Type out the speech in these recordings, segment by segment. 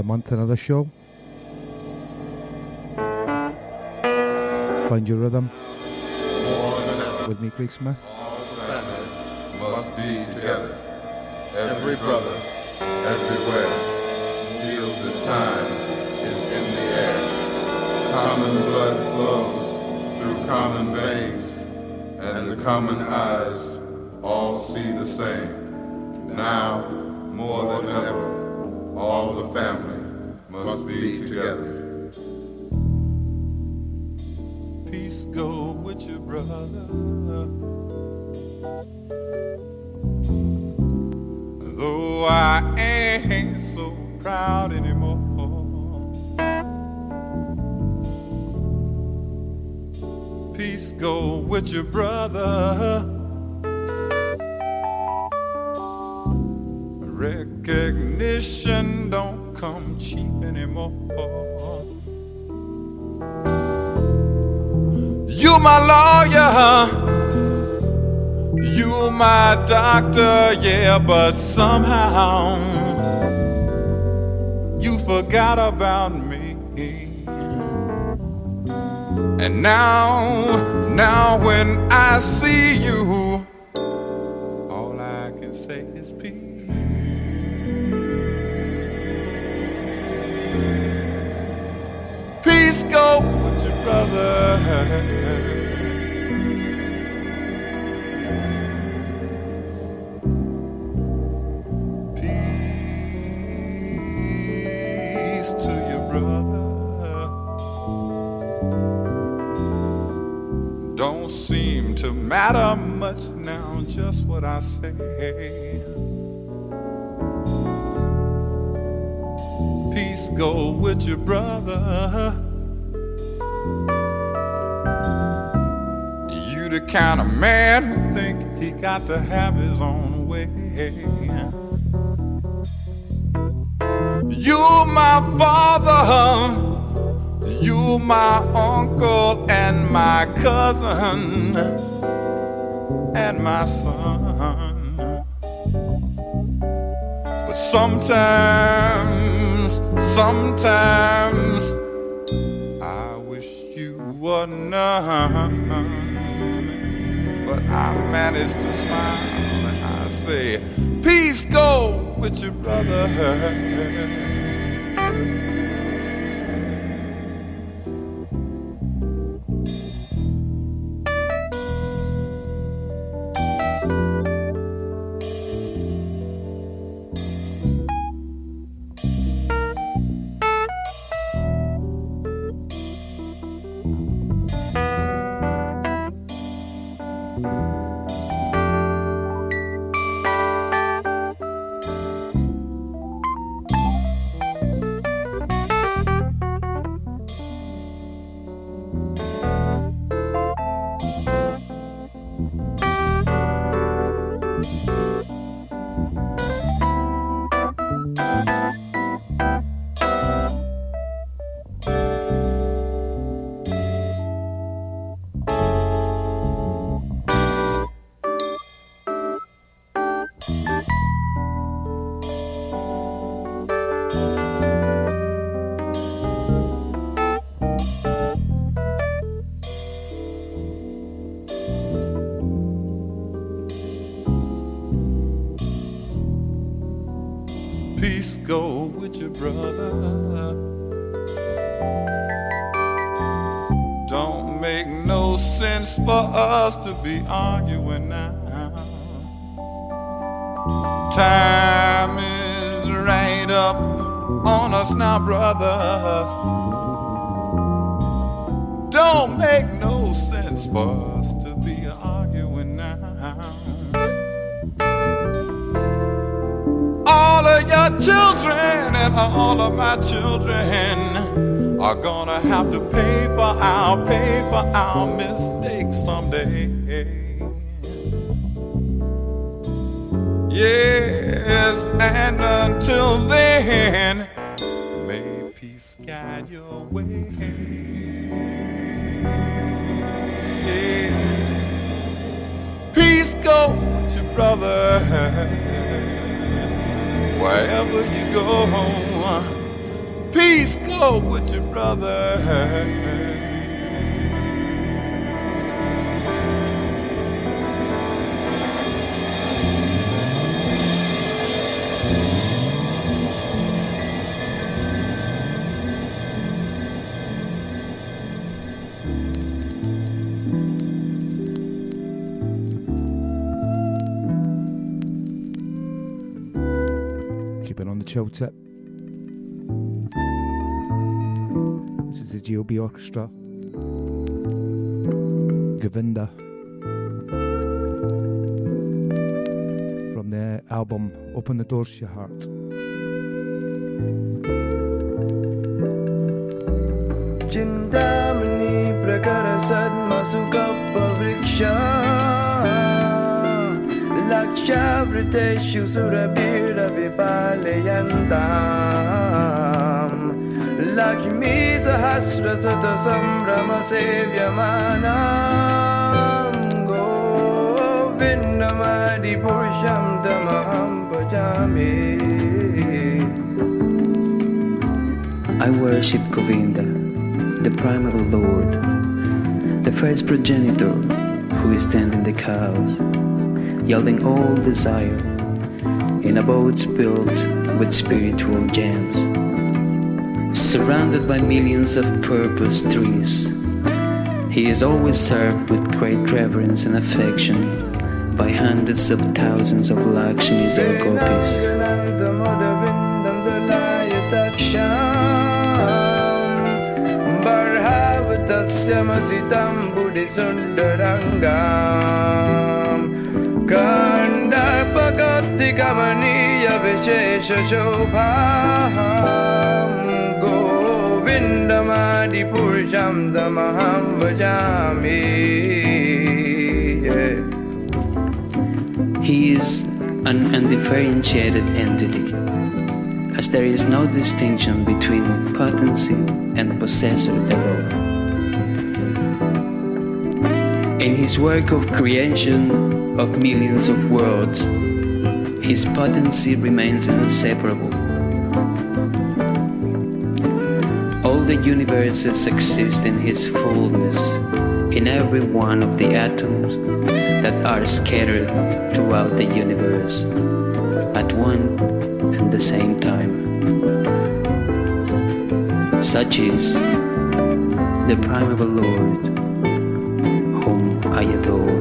another month, another show. Find your rhythm with me, Craig Smith. must be together. Every brother, everywhere, feels that time is in the air. Common blood flows through common veins, and the common eyes all see the same. Now, more than ever, all the family must be together. Peace go with your brother. Though I ain't so proud anymore. Peace go with your brother. Recognition anymore. You my lawyer, you my doctor, yeah, but somehow you forgot about me. And now, now when I see you, Peace to your brother. Don't seem to matter much now, just what I say. Peace go with your brother. The kind of man who think he got to have his own way. You my father, you my uncle and my cousin and my son. But sometimes, sometimes I wish you were none. I manage to smile and I say, Peace go with your brother. brother. Don't make no sense for us to be arguing now. Time is right up on us now, brothers. Don't make no sense for us to be arguing now. All of your children and all of my children are gonna have to pay for our pay for our mistakes someday. Yes, and until then, may peace guide your way. Yeah. Peace go with your brother wherever you go. Peace go with you, brother. Tip. This is the J.O.B. Orchestra. Govinda. From the album Open the Doors to Your Heart. Lakshmi sahasra sata samrama sevyamanam Govindamadi purusham I worship Govinda, the primal lord, the first progenitor who is tending the cows yelling all desire in abodes built with spiritual gems. Surrounded by millions of purpose trees, he is always served with great reverence and affection by hundreds of thousands of Lakshmis or gopis. बुधिसुन्दरङ्गाम् कण्डपकर्तिकमनीयविशेषशोभाम् गोविन्दमादिपुरुषं तमहं भजामि yeah. He is an undifferentiated entity, as there is no distinction between potency and possessor thereof. In his work of creation of millions of worlds, his potency remains inseparable. All the universes exist in his fullness, in every one of the atoms that are scattered throughout the universe at one and the same time. Such is the primeval Lord whom I adore.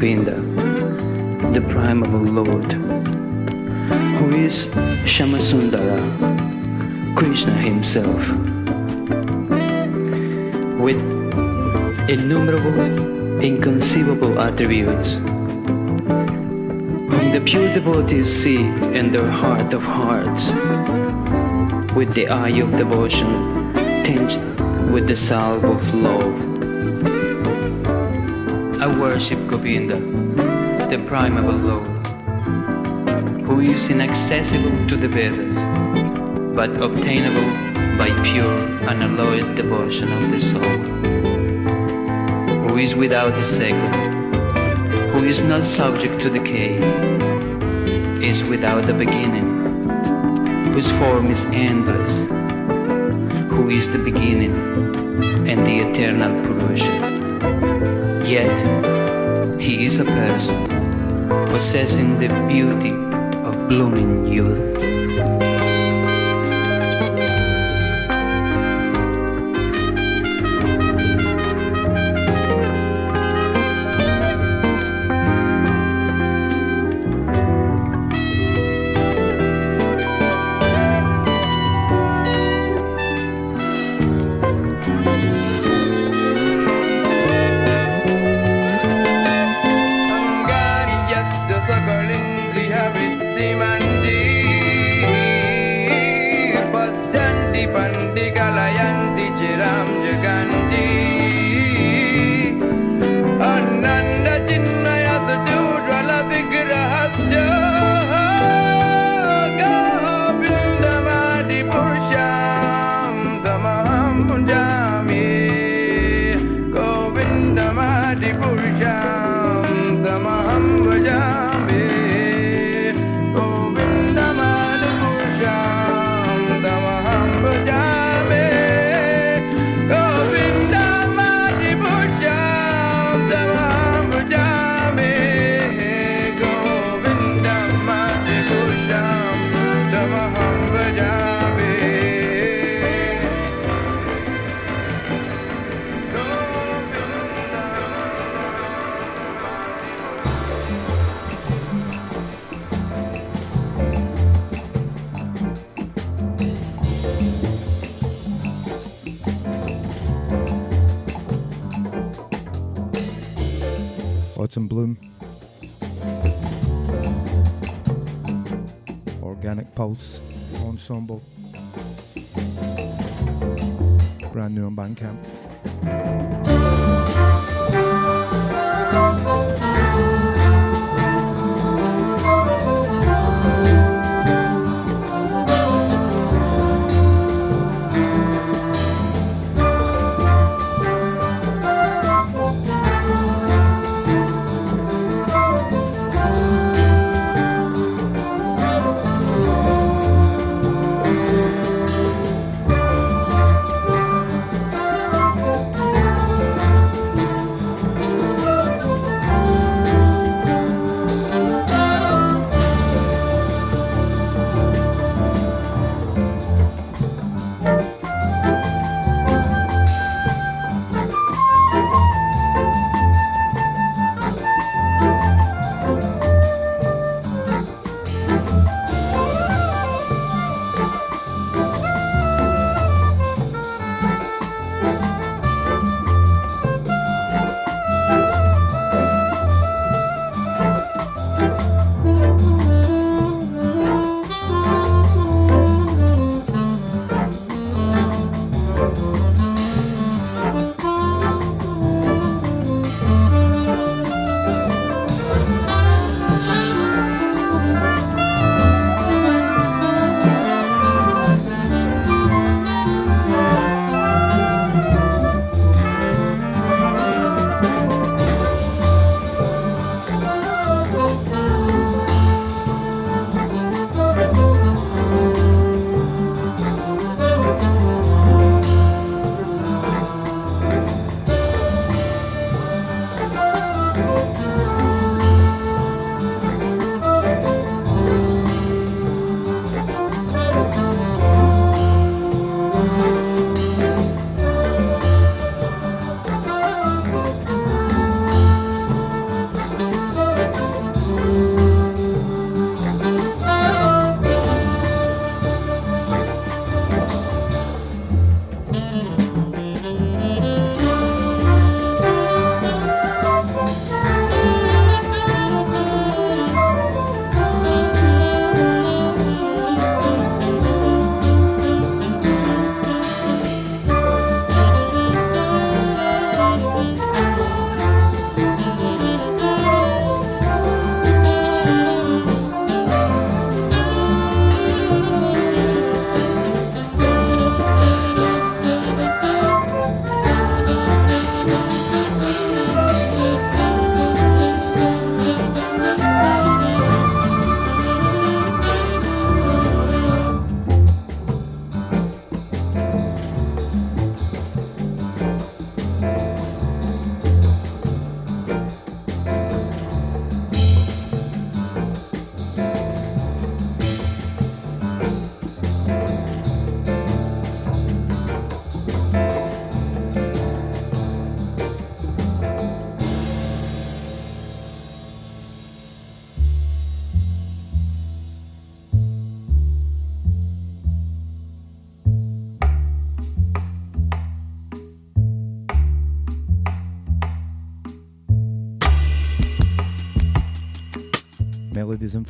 The primeval Lord, who is Shamasundara, Krishna himself, with innumerable, inconceivable attributes, whom the pure devotees see in their heart of hearts, with the eye of devotion tinged with the salve of love. I worship Govinda, the primeval Lord, who is inaccessible to the Vedas, but obtainable by pure, unalloyed devotion of the soul, who is without a second, who is not subject to decay, is without a beginning, whose form is endless, who is the beginning and the eternal Purusha. Yet, is a person possessing the beauty of blooming youth.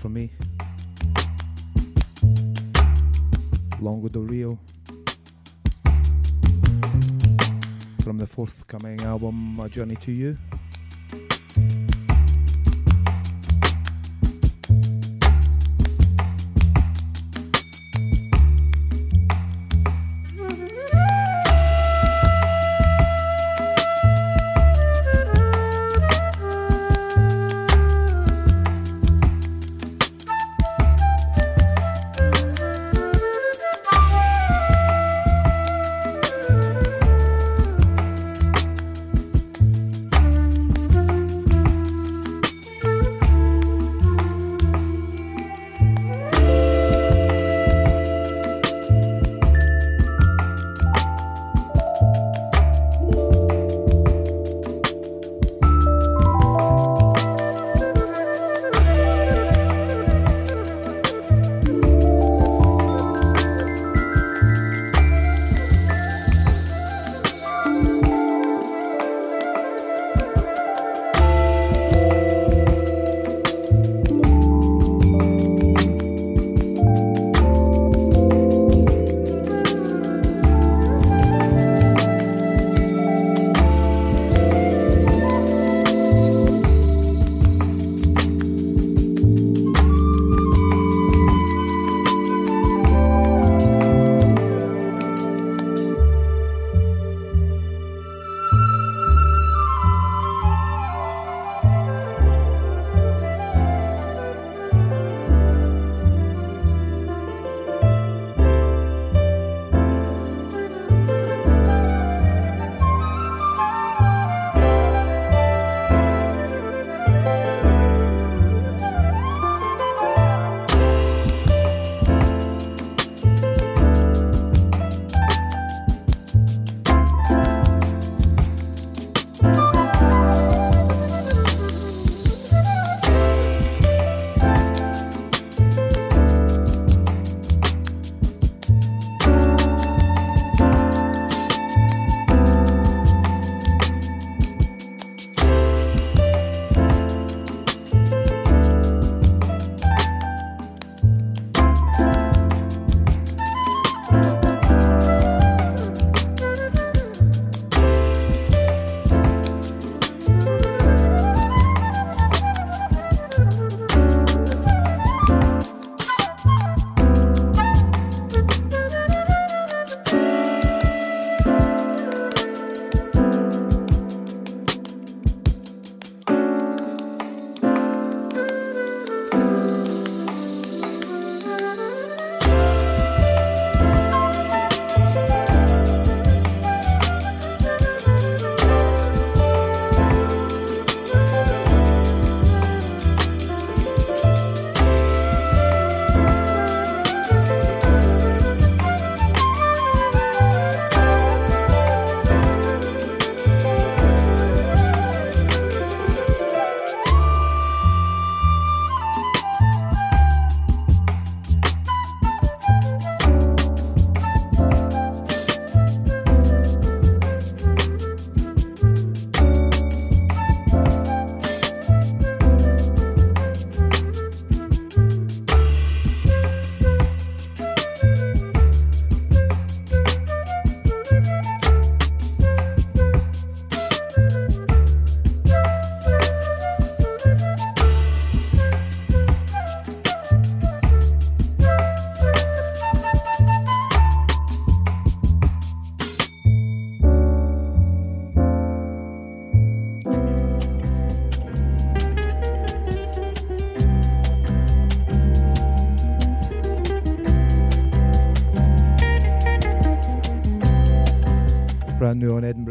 For me. Longo do Rio. From the forthcoming album A Journey to You.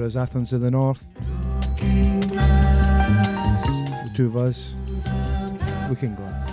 Edinburgh's Athens of the North. The two of us, looking glass.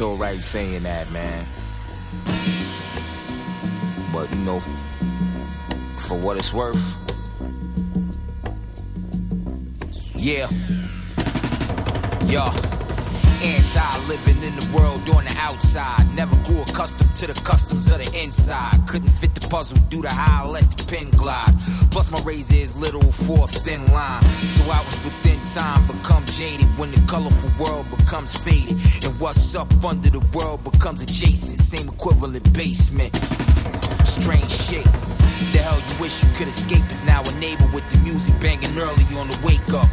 Don't feel right saying that, man. But you know, for what it's worth. Yeah. Yo. Anti living in the world on the outside. Never grew accustomed to the customs of the inside. Couldn't fit the puzzle due to how I let the pen glide. Plus, my razor is literal for a thin line. So I was within time, become jaded when the colorful world becomes faded. And what's up under the world becomes adjacent. Same equivalent basement. Strange shit. The hell you wish you could escape is now a neighbor with the music banging early on the wake up.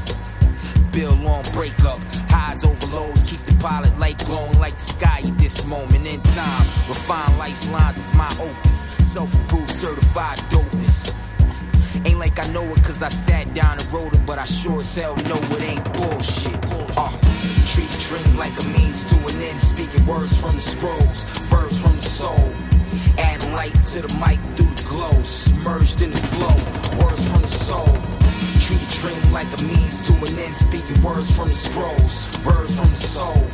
Bill on breakup. Highs over keep the pilot light glowing like the sky at this moment in time. Refine life's lines is my opus. Self approved, certified dopeness. Ain't like I know it cause I sat down and wrote it, but I sure as hell know it ain't bullshit. Uh, treat a dream like a means to an end, speaking words from the scrolls, verbs from the soul. Add light to the mic through the glow, submerged in the flow, words from the soul. Treat a dream like a means to an end, speaking words from the scrolls, verbs from the soul.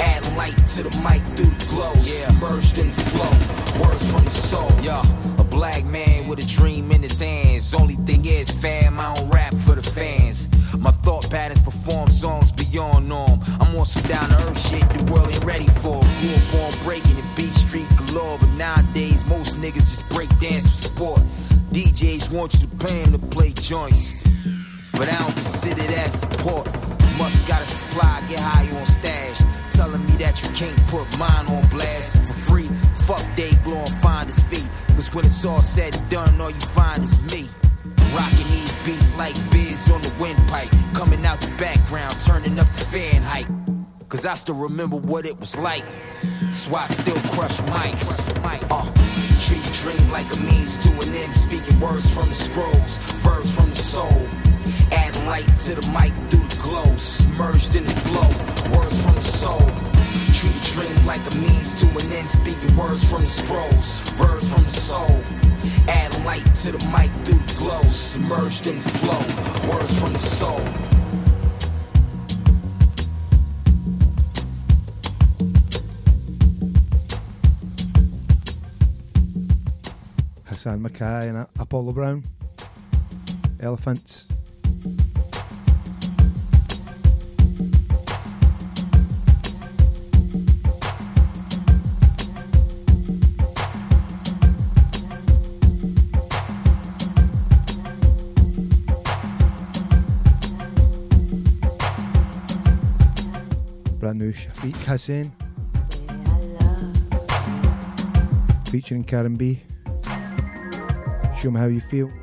Add light to the mic through the glow, yeah. merged in the flow, words from the soul. Yeah, a black man with a dream in his hands. Only thing is, fam, I don't rap for the fans. My thought patterns perform songs beyond norm. I'm on some down to earth shit the world ain't ready for. Up on breaking the beat street galore, but nowadays most niggas just break dance for sport. DJs want you to pay them to play joints. But I don't consider that support. Must got a supply, get high on stash. Telling me that you can't put mine on blast for free. Fuck day glow and find his feet. Cause when it's all said and done, all you find is me. Rocking these beats like biz on the windpipe. Coming out the background, turning up the fan height. Cause I still remember what it was like. So I still crush mics. Uh, treat a dream like a means to an end. Speaking words from the scrolls, verbs from the soul. Add light to the mic through the glow. Submerged in the flow, words from the soul. Treat a dream like a means to an end. Speaking words from the scrolls, verbs from the soul. Add light to the mic through the glow. Submerged in the flow, words from the soul. Hassan MacKay and Apollo Brown. Elephants. Brand new Shafiq Husayn. Featuring Karen B. Show me how you feel.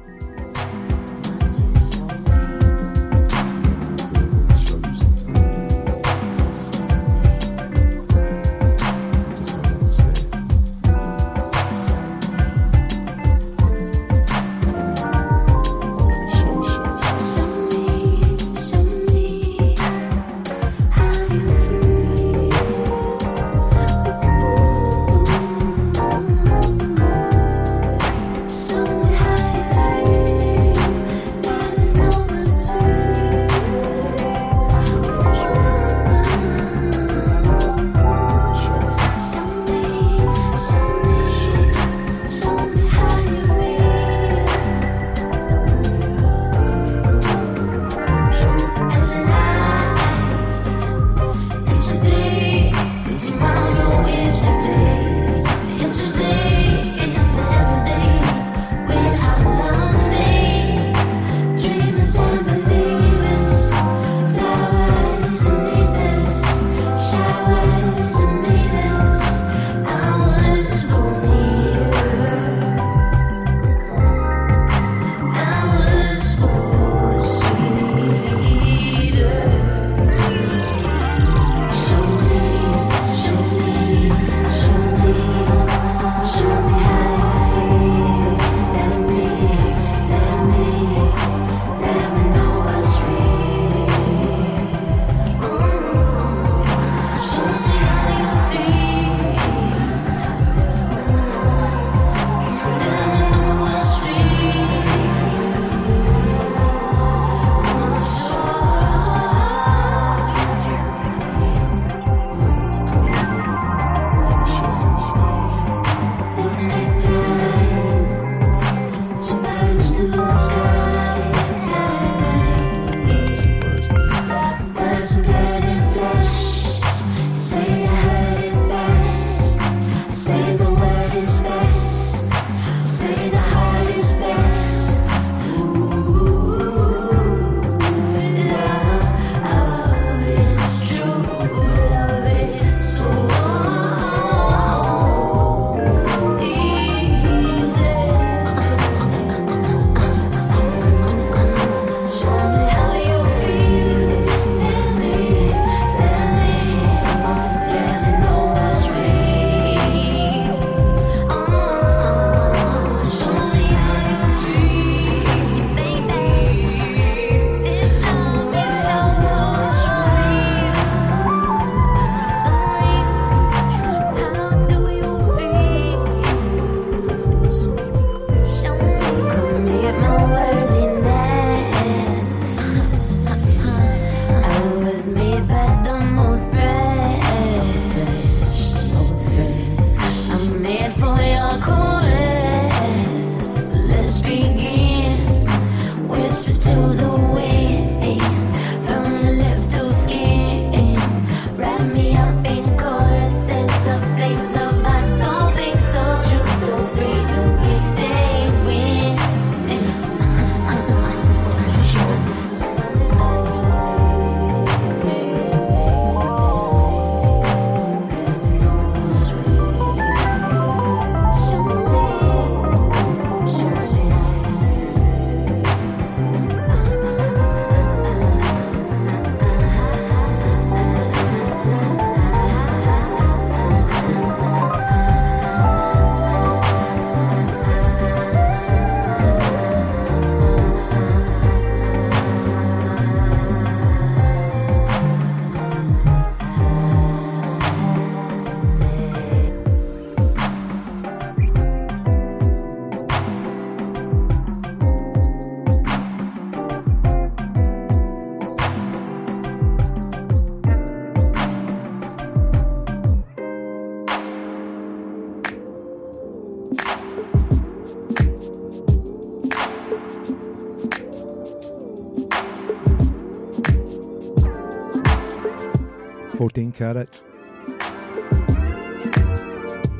carat.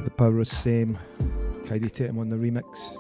The power is same. Kaidi Tatham on the remix.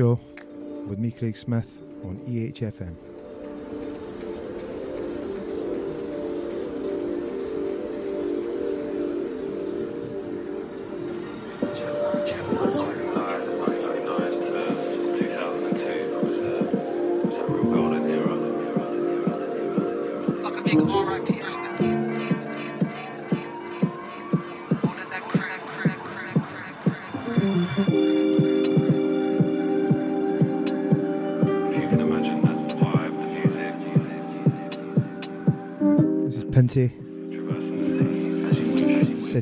With me, Craig Smith, on EHFM.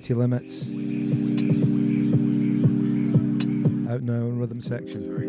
City Limits. Out now in rhythm section.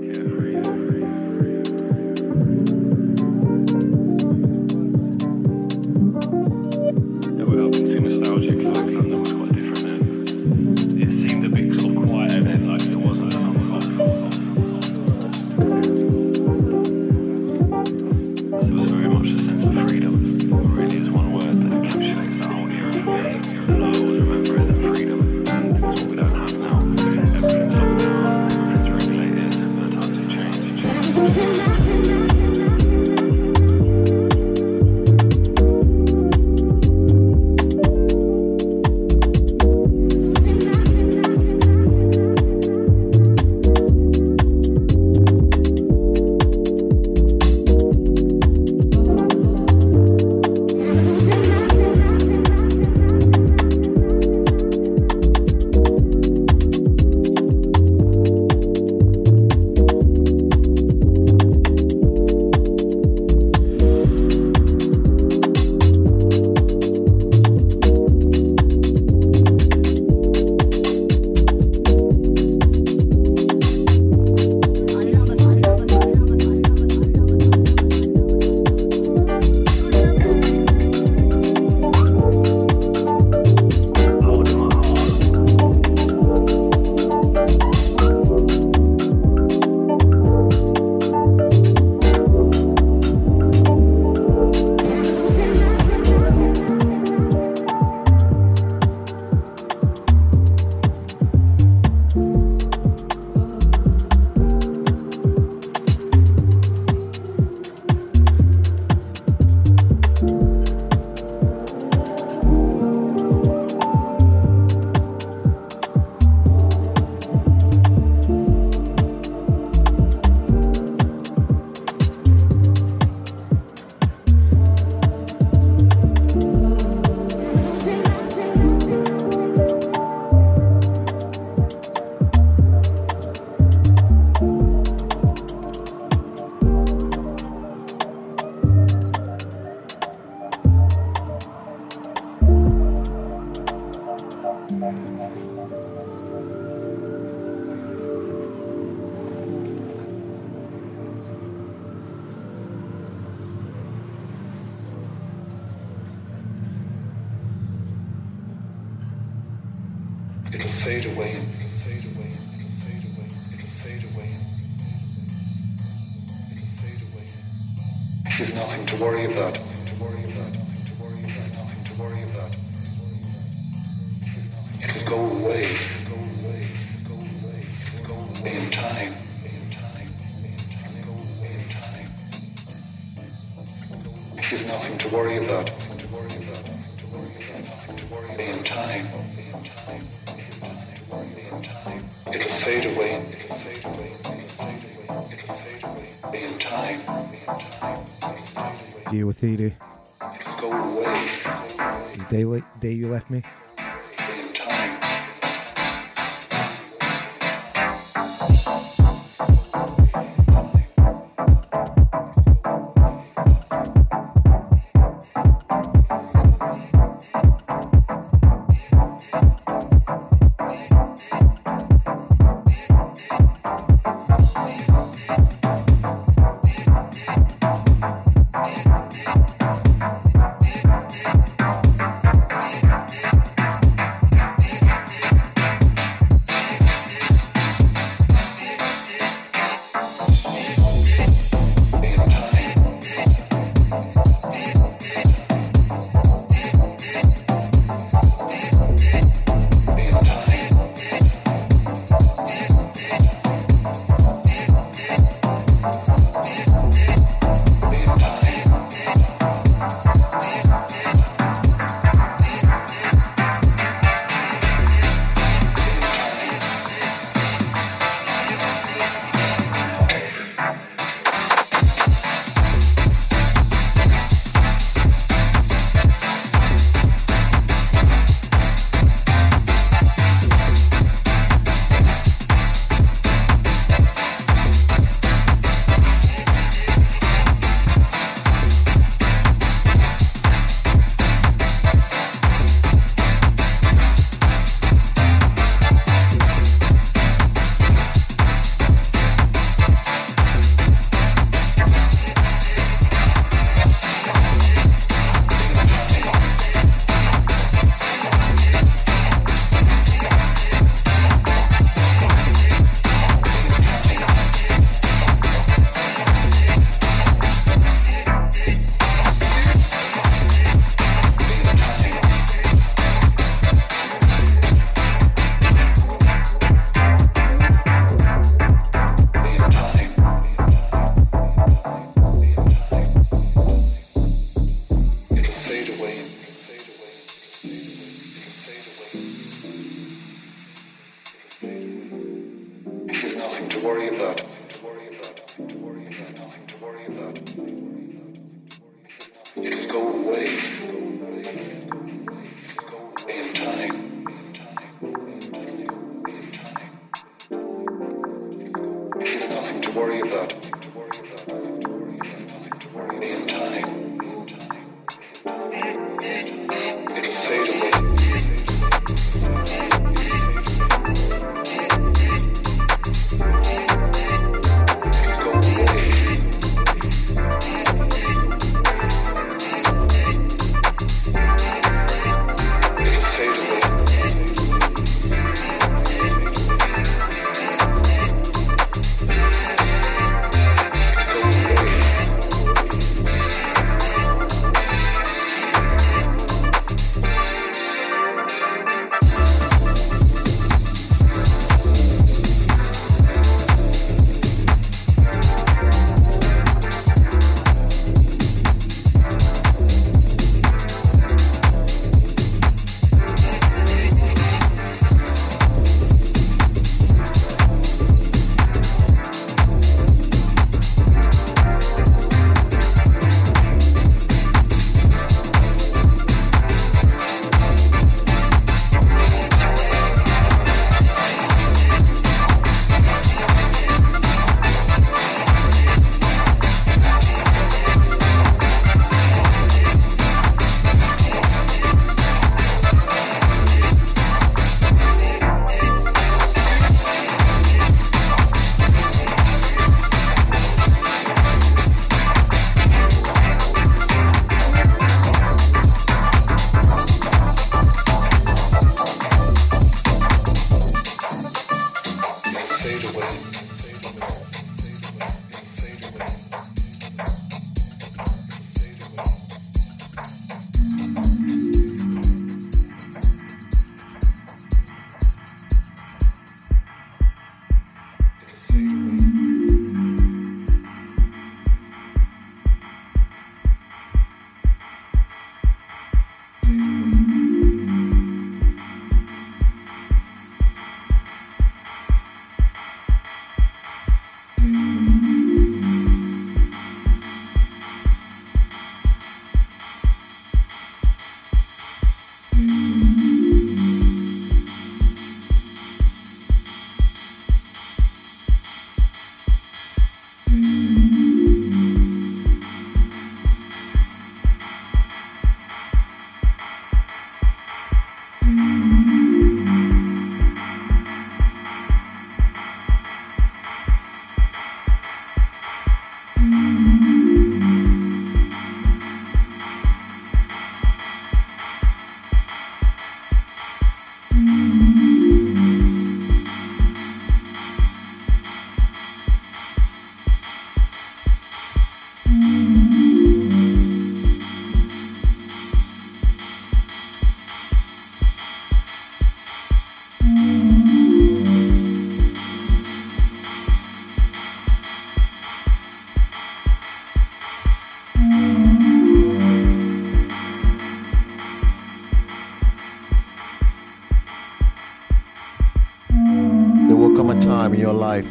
Time in your life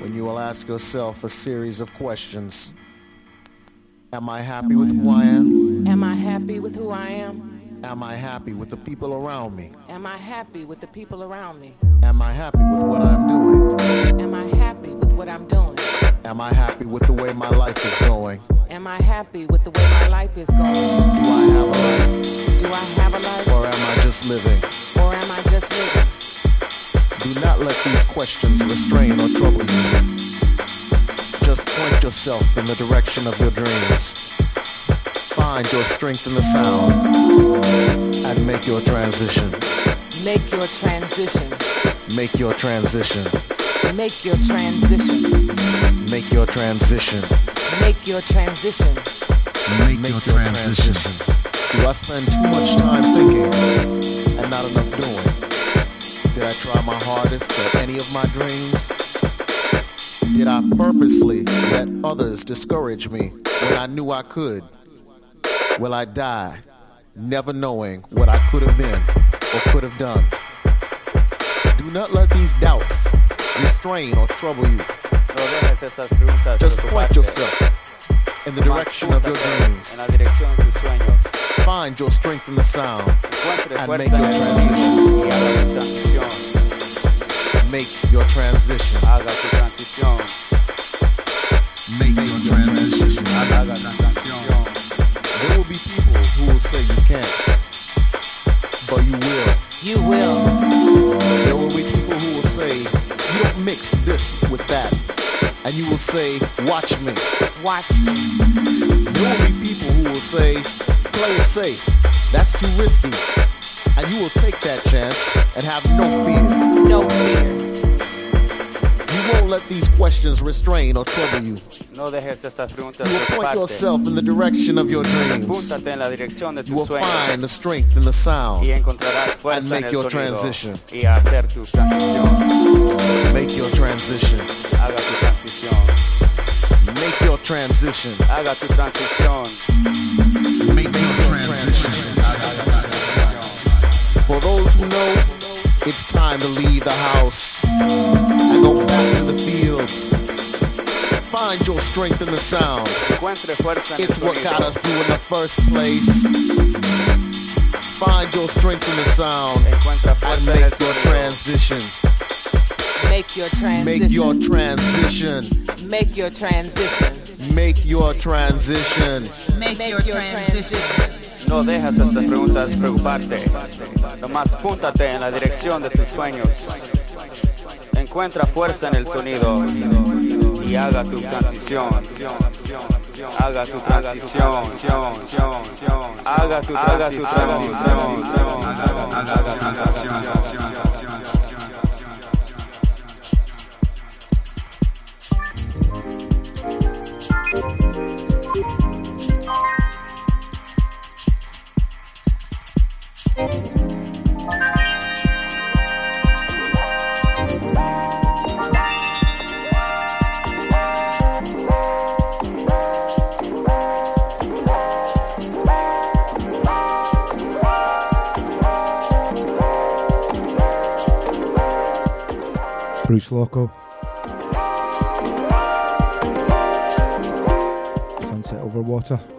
when you will ask yourself a series of questions. Am I happy with who I am? Am I happy with who I am? Am I happy with the people around me? Am I happy with the people around me? Am I happy with what I'm doing? Am I happy with what I'm doing? Am I happy with the way my life is going? Am I happy with the way my life is going? Do I have a life? Do I have a life? Or am I just living? Do not let these questions restrain or trouble you. Just point yourself in the direction of your dreams. Find your strength in the sound and make your transition. Make your transition. Make your transition. Make your transition. Make your transition. Make your transition. Make, your transition. Do I spend too much time thinking and not enough doing? Did I try my hardest for any of my dreams? Did I purposely let others discourage me when I knew I could? will I die, never knowing what I could have been or could have done. Do not let these doubts restrain or trouble you. Just point yourself in the direction of your dreams. Find your strength in the sound and make your transition. Make your transition. Haga tu transición. Make your transition. Haga tu transición. There will be people who will say you can't, but you will. You will. There will be people who will say you don't mix this with that, and you will say, "Watch me." Watch There will be people who will say, "Play it safe. That's too risky," and you will take that chance and have no fear. No fear. Won't let these questions restrain or trouble you. No dejes estas preguntas You will point yourself in the direction of your dreams. Púntate en la dirección de You will sueños. find the strength in the sound y encontrarás and fuerza en make el your sonido transition. y hacer tu transición. Make your transition. Haga tu transición. Make your transition. Haga tu transición. Make your transition. For those who know, it's time to leave the house and go back to the field. Find your strength in the sound. Encuentre fuerza en el It's what got us through in the first place. Find your strength in the sound and fuerza en el make your transition. Make your transition. Make your transition. Make your transition. Make your transition. Make your transition. No dejas estas preguntas preocuparte. Nomás púntate en la dirección de tus sueños. Encuentra fuerza en el sonido y haga tu transición. Haga tu transición. Haga tu transición. Bruce Loko. Sunset over water.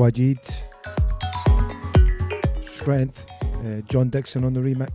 Waajed, Strength, uh, Jon Dixon on the remix.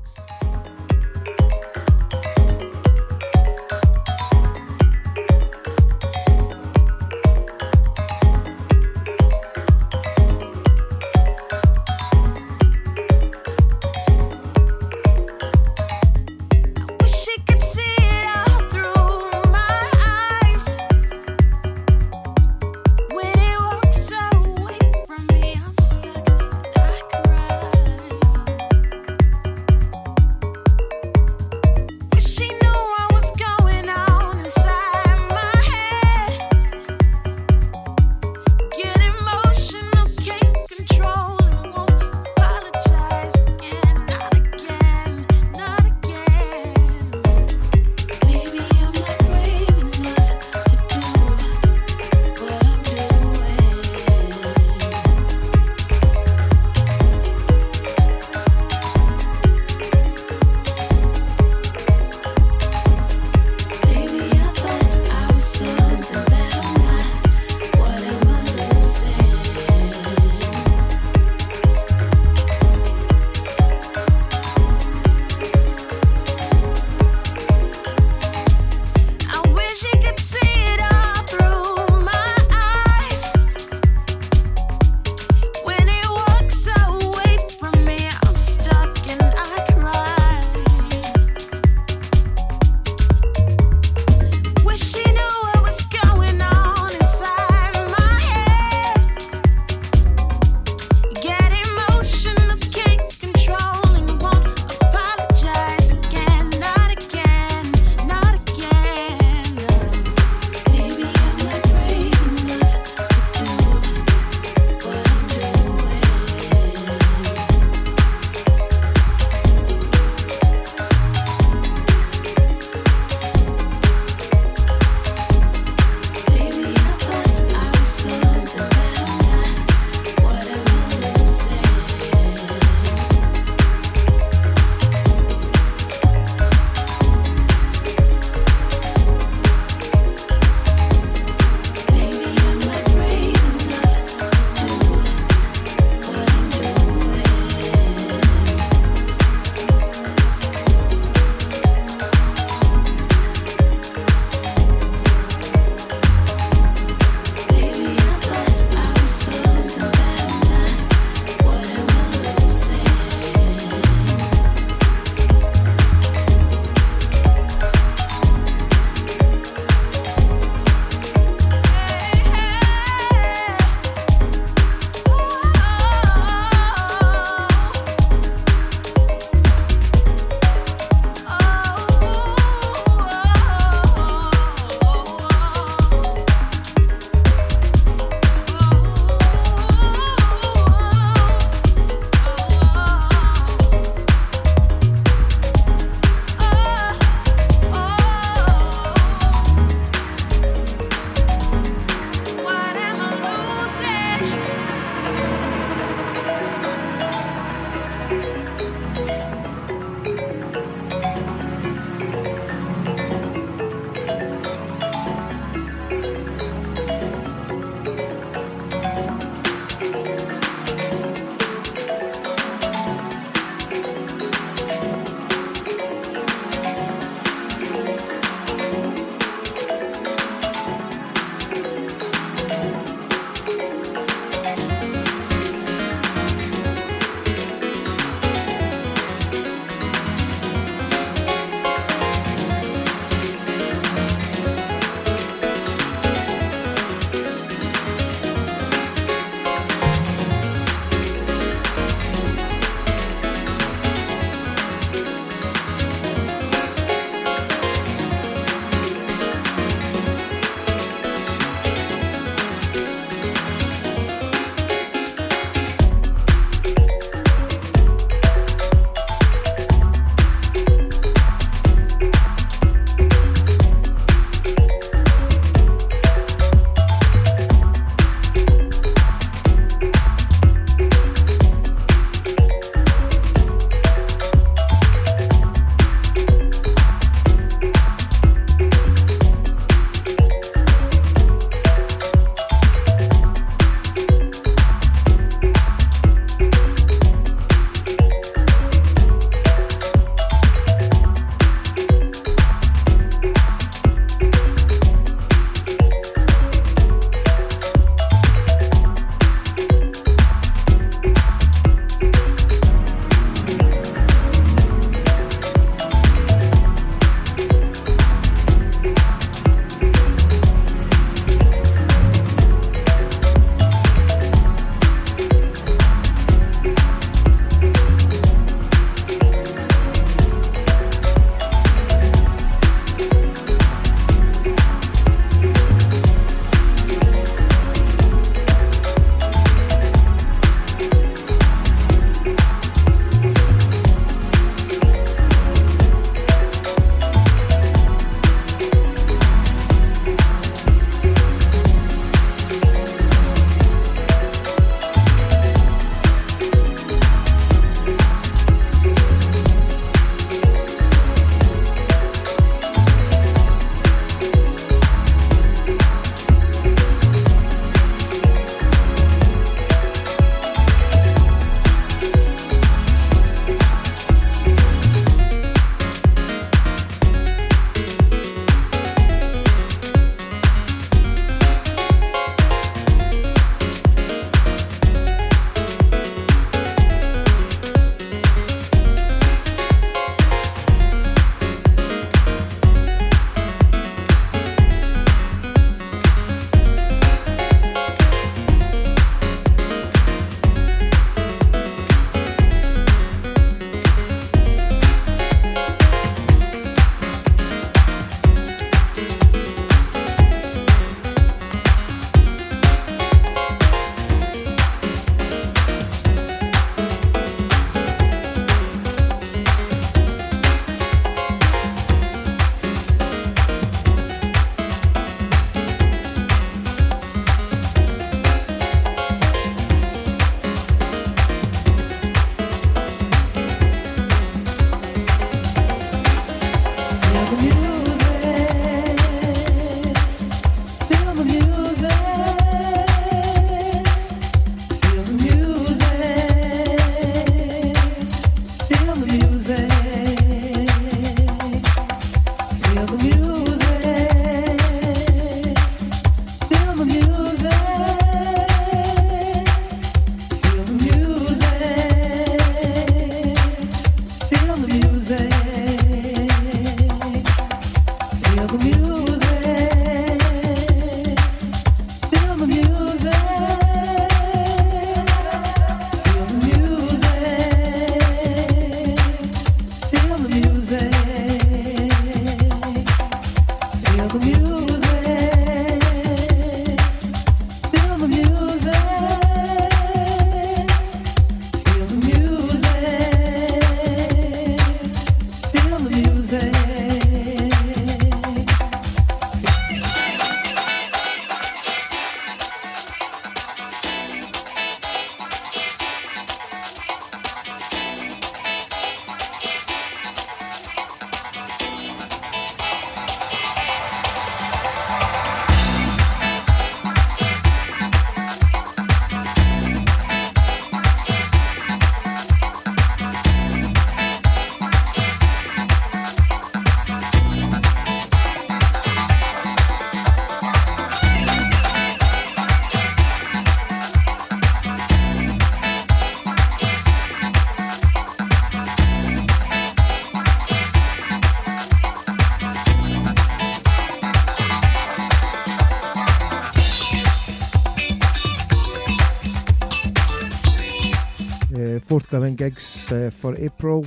Gigs uh, for April.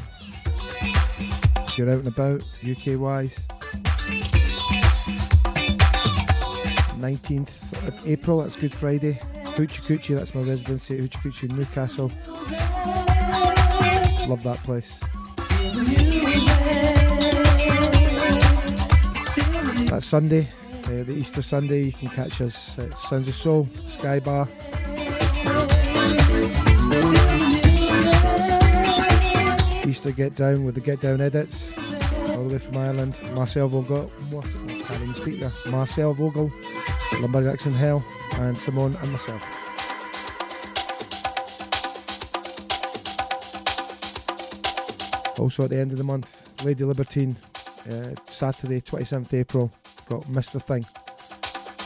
If you're out and about, UK wise. 19th of April, that's Good Friday. Hoochie Coochie, that's my residency at Hoochie Coochie in Newcastle. Love that place. That's Sunday, uh, the Easter Sunday. You can catch us at Sounds of Soul, Sky Bar. Easter Get Down with the Get Down edits, all the way from Ireland. Marcel Vogel, what? I even speak there. Marcel Vogel, Lumberjacks in Hell, and Simone and myself. Also at the end of the month, Lady Libertine, uh, Saturday, 27th April, got Mr. Thing,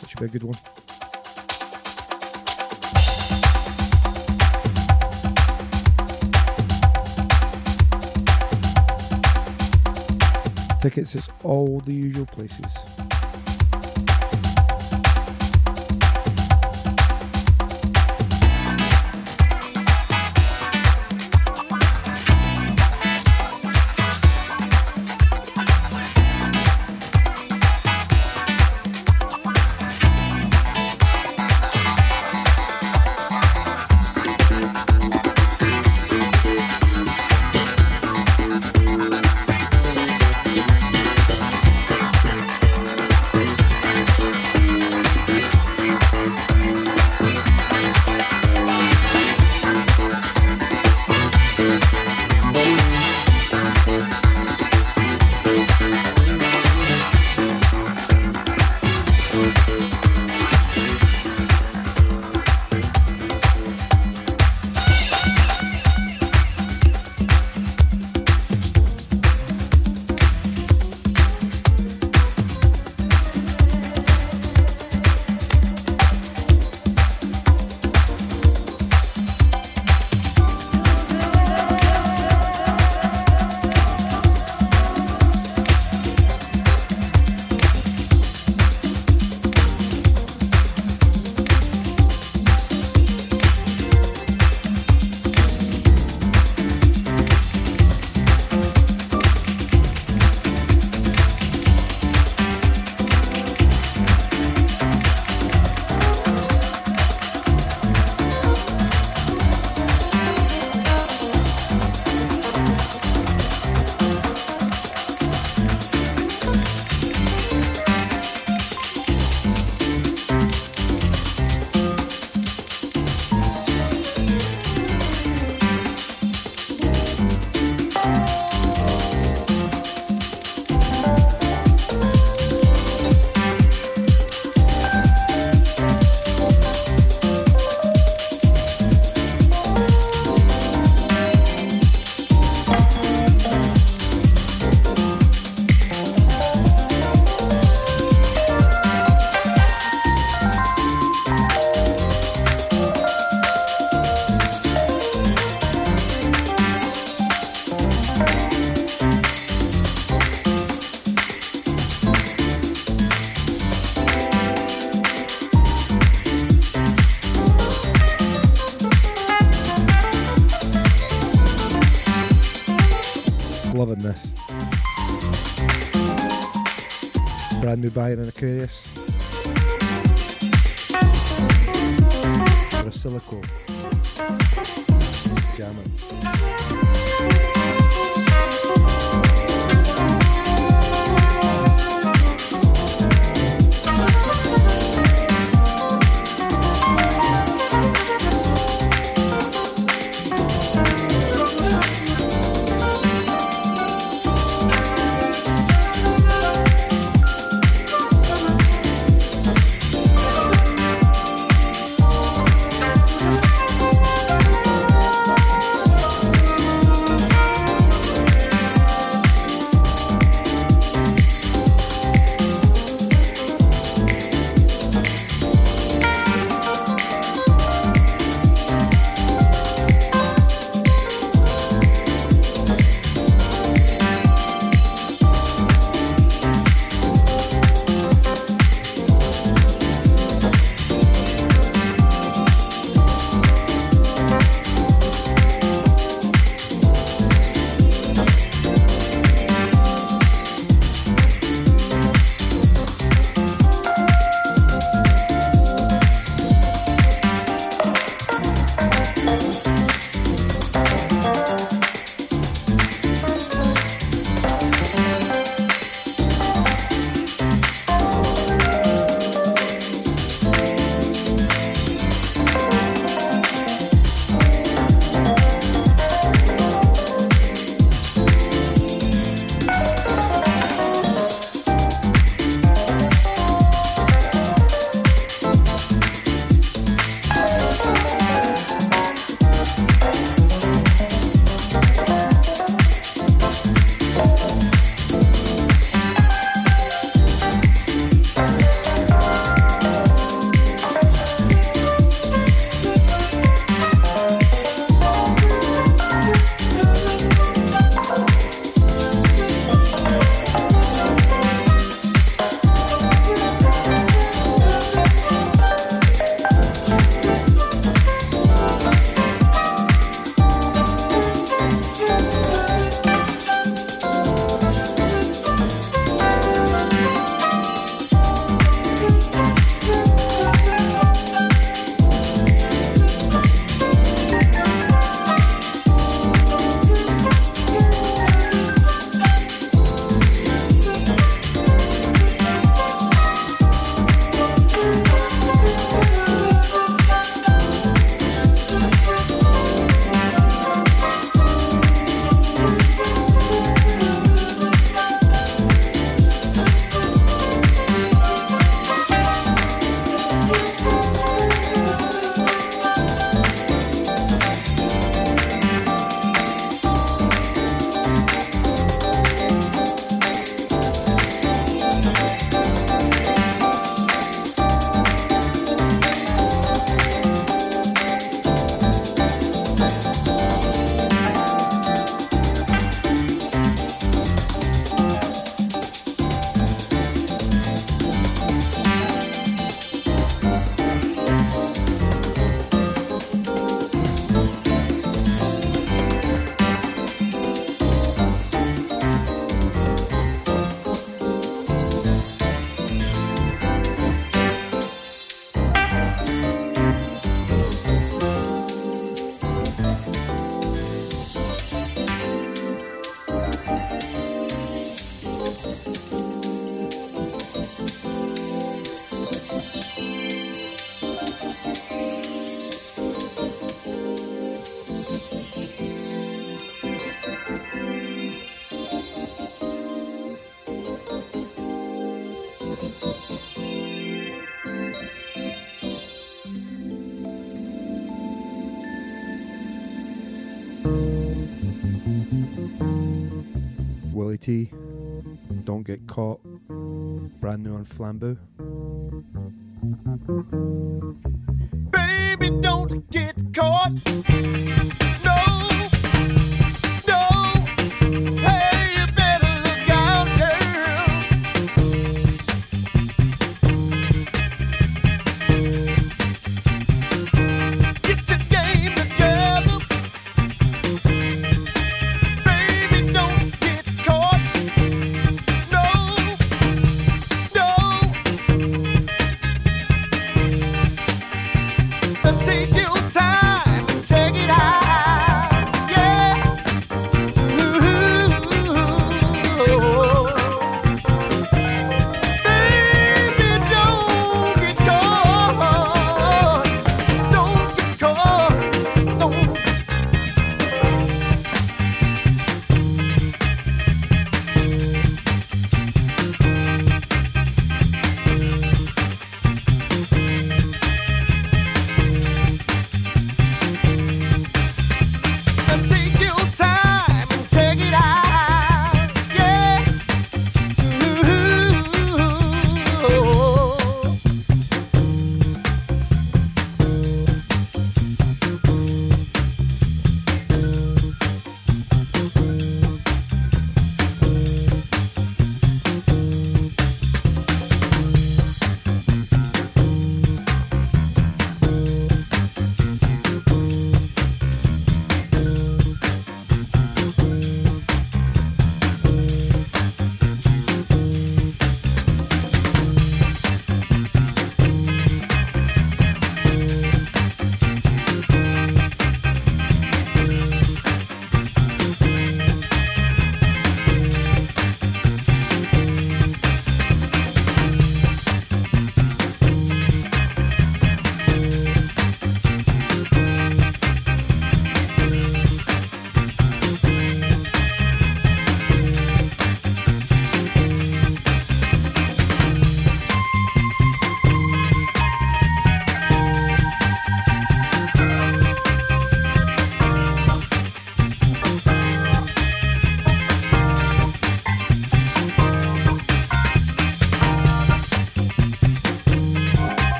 which should be a good one. Tickets, it's all the usual places. Brand new Byron and Get Caught, brand new on Flambeau.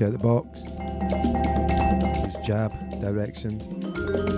Shout the Box, his JAB, directions.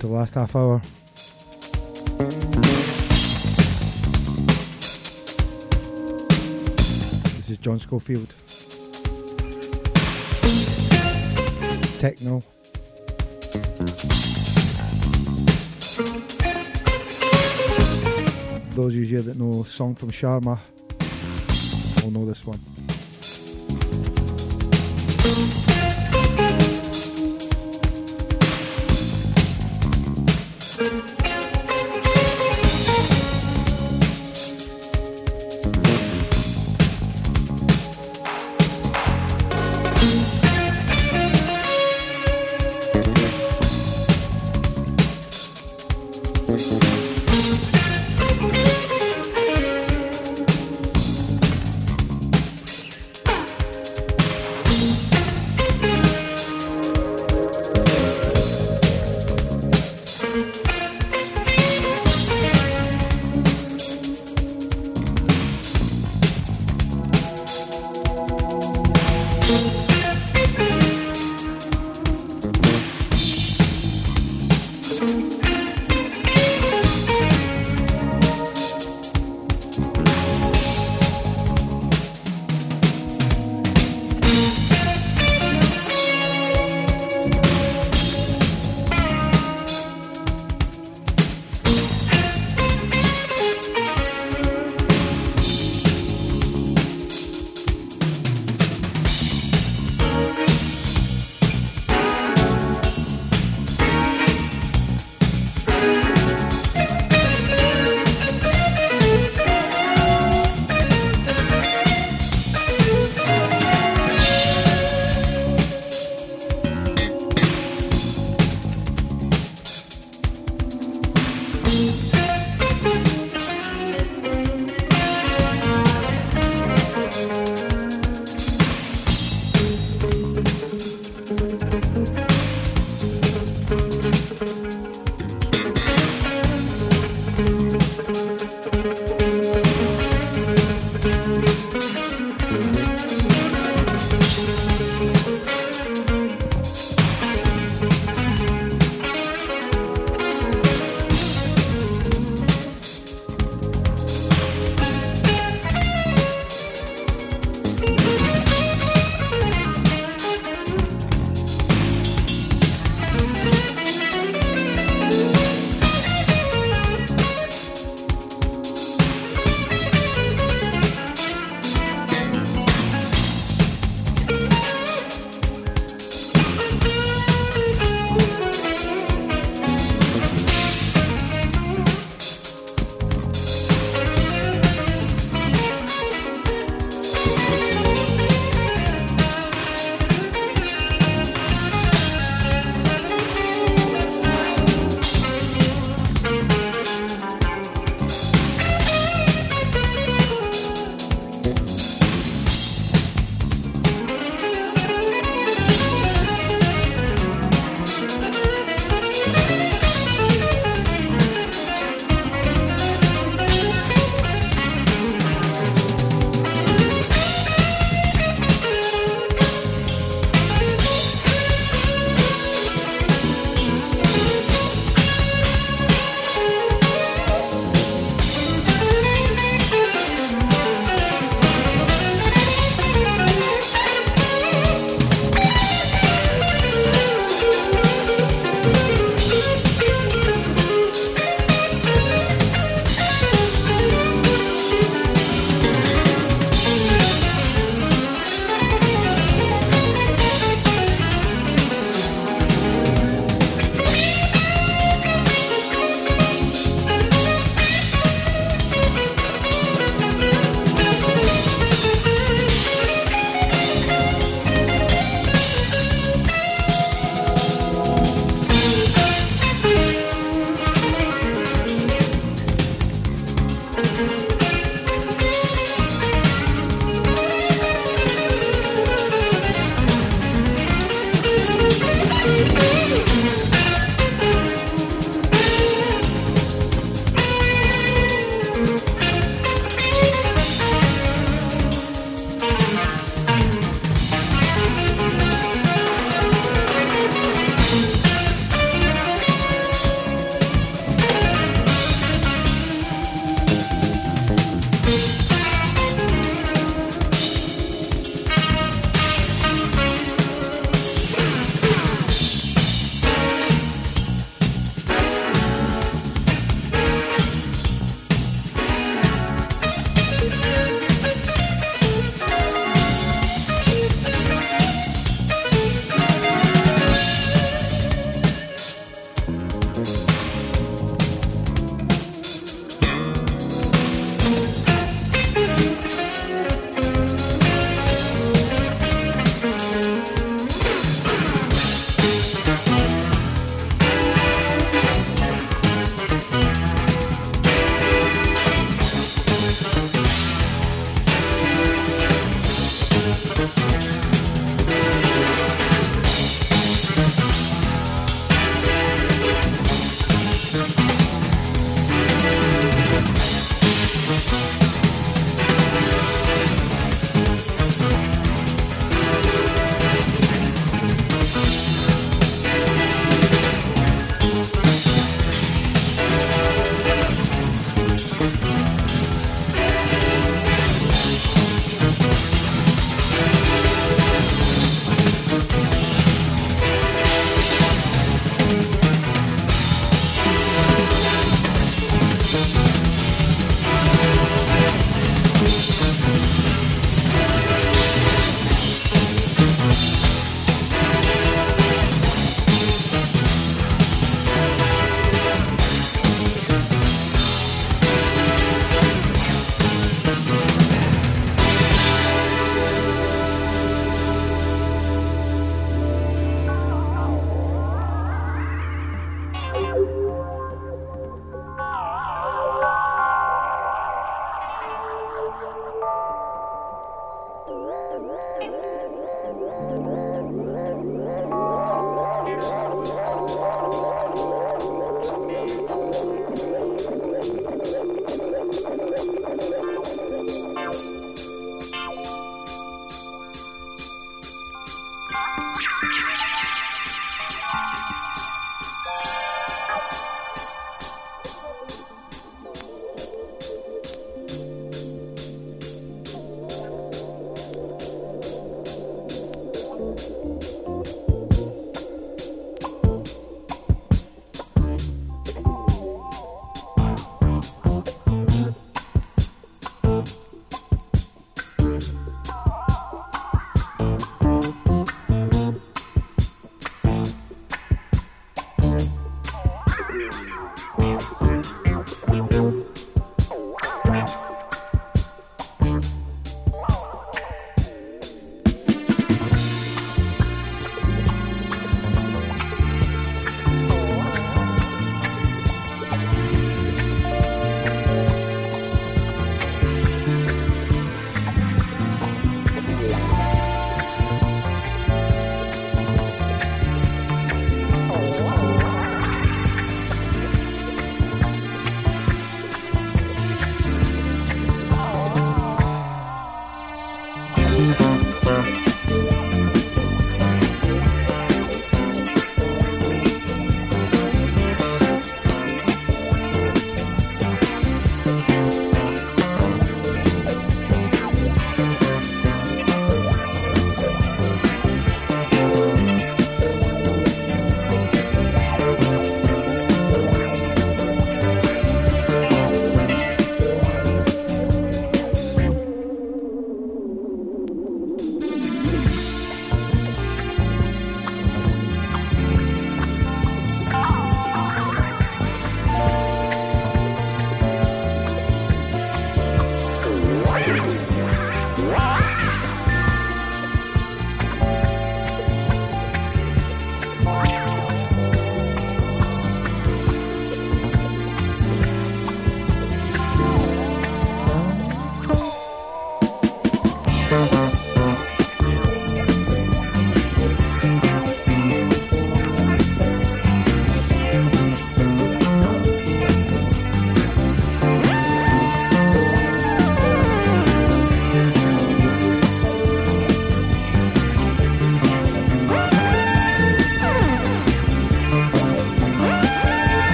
The last half hour. This is John Scofield. Techno. Those of you that know Song from Sharma will know this one.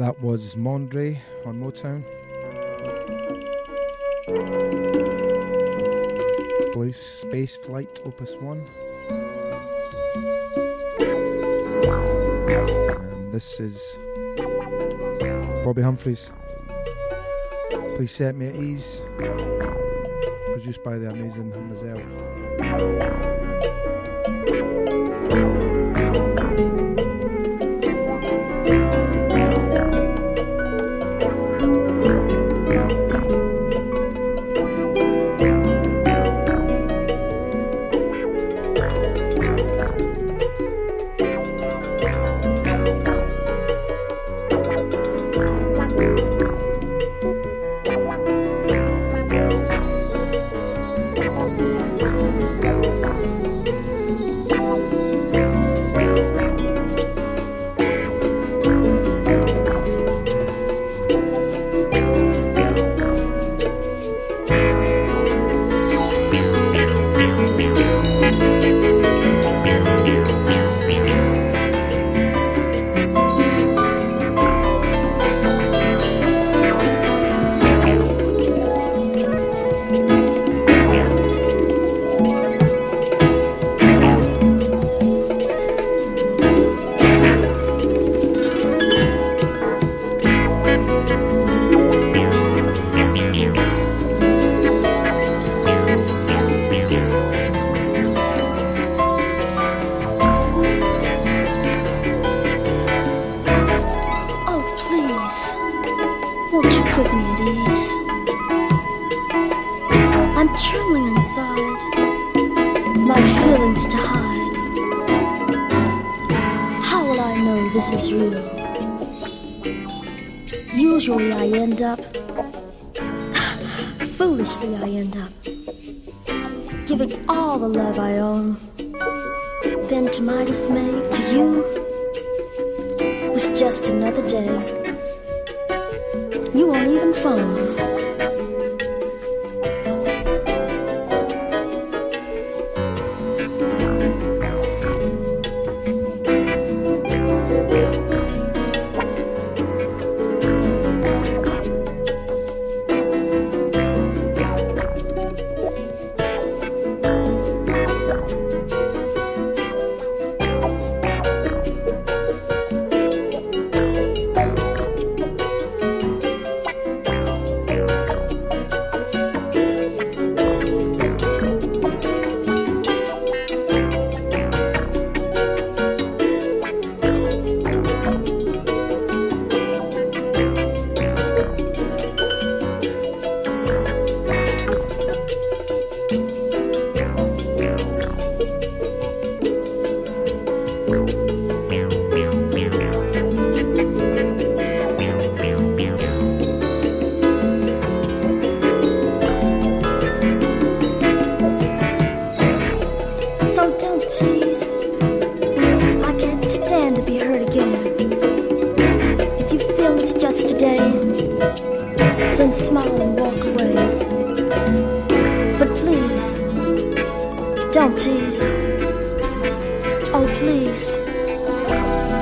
That was Mandre on Motown. Blue Space Flight Opus 1. And this is Bobbi Humphries. Please set me at ease. Produced by the amazing Mizell.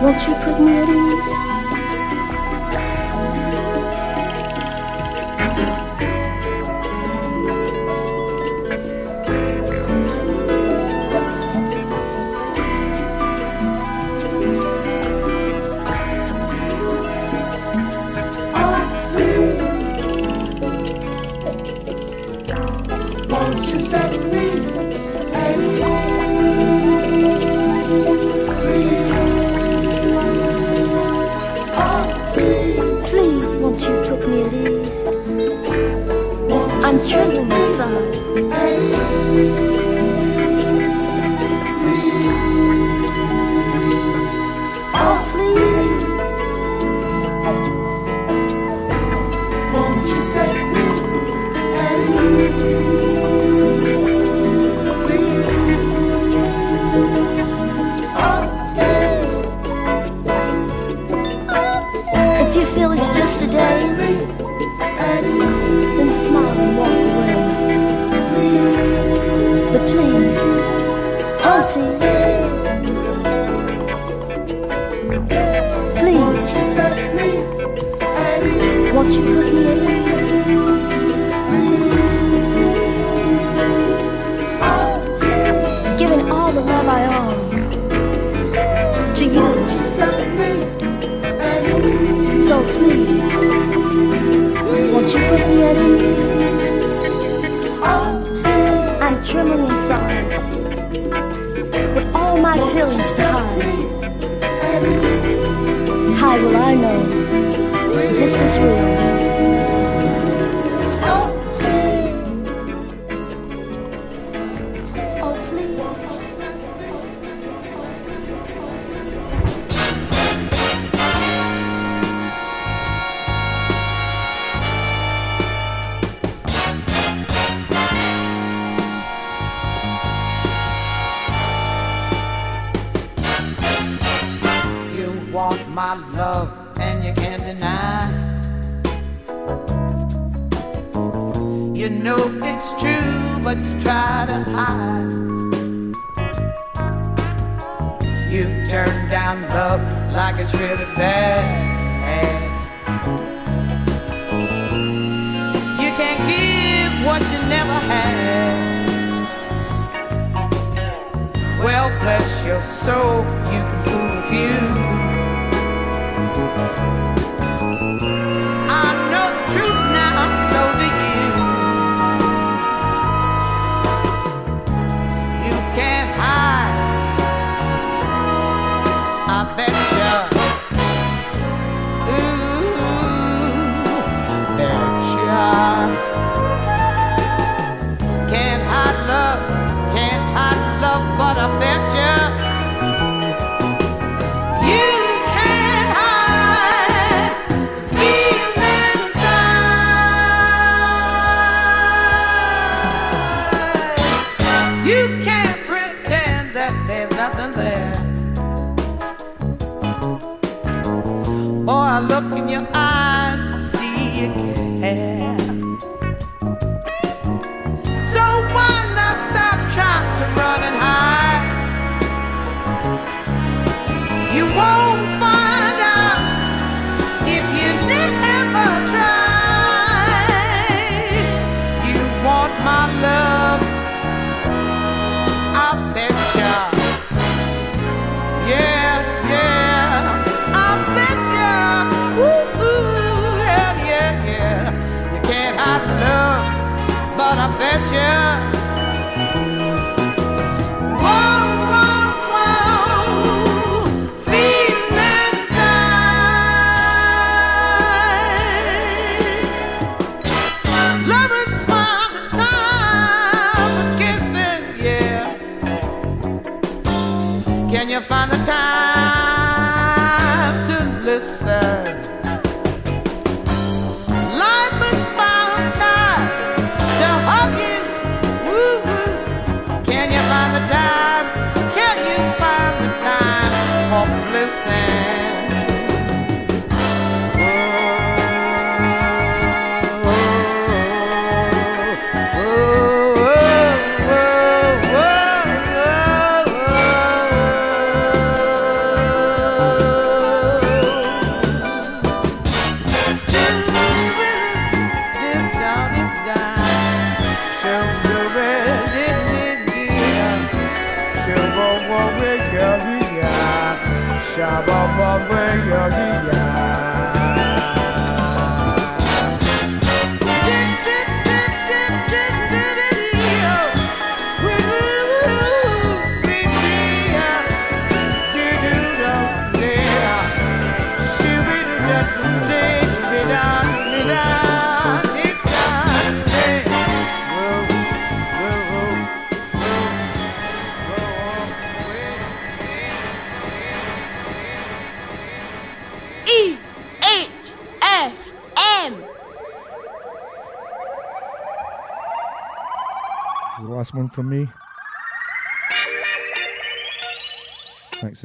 Won't you put me at ease?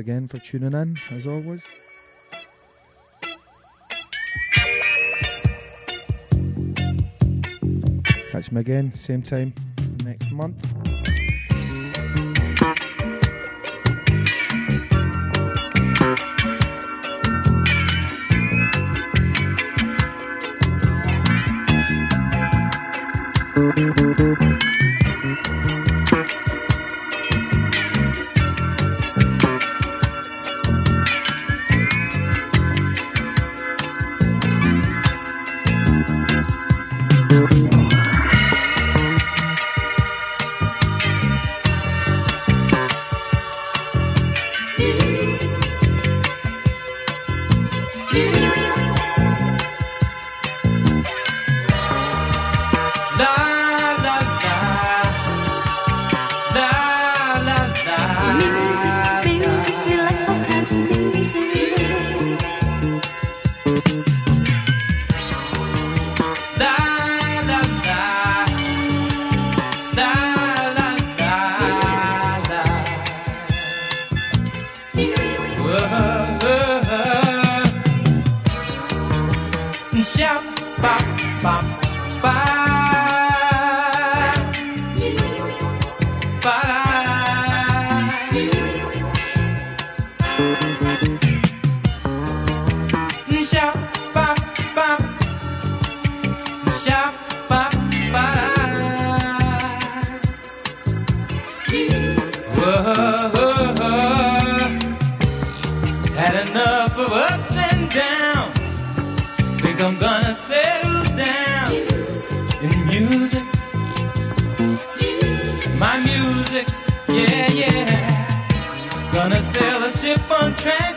again for tuning in, as always. Catch me again, same time. Ship on tranquil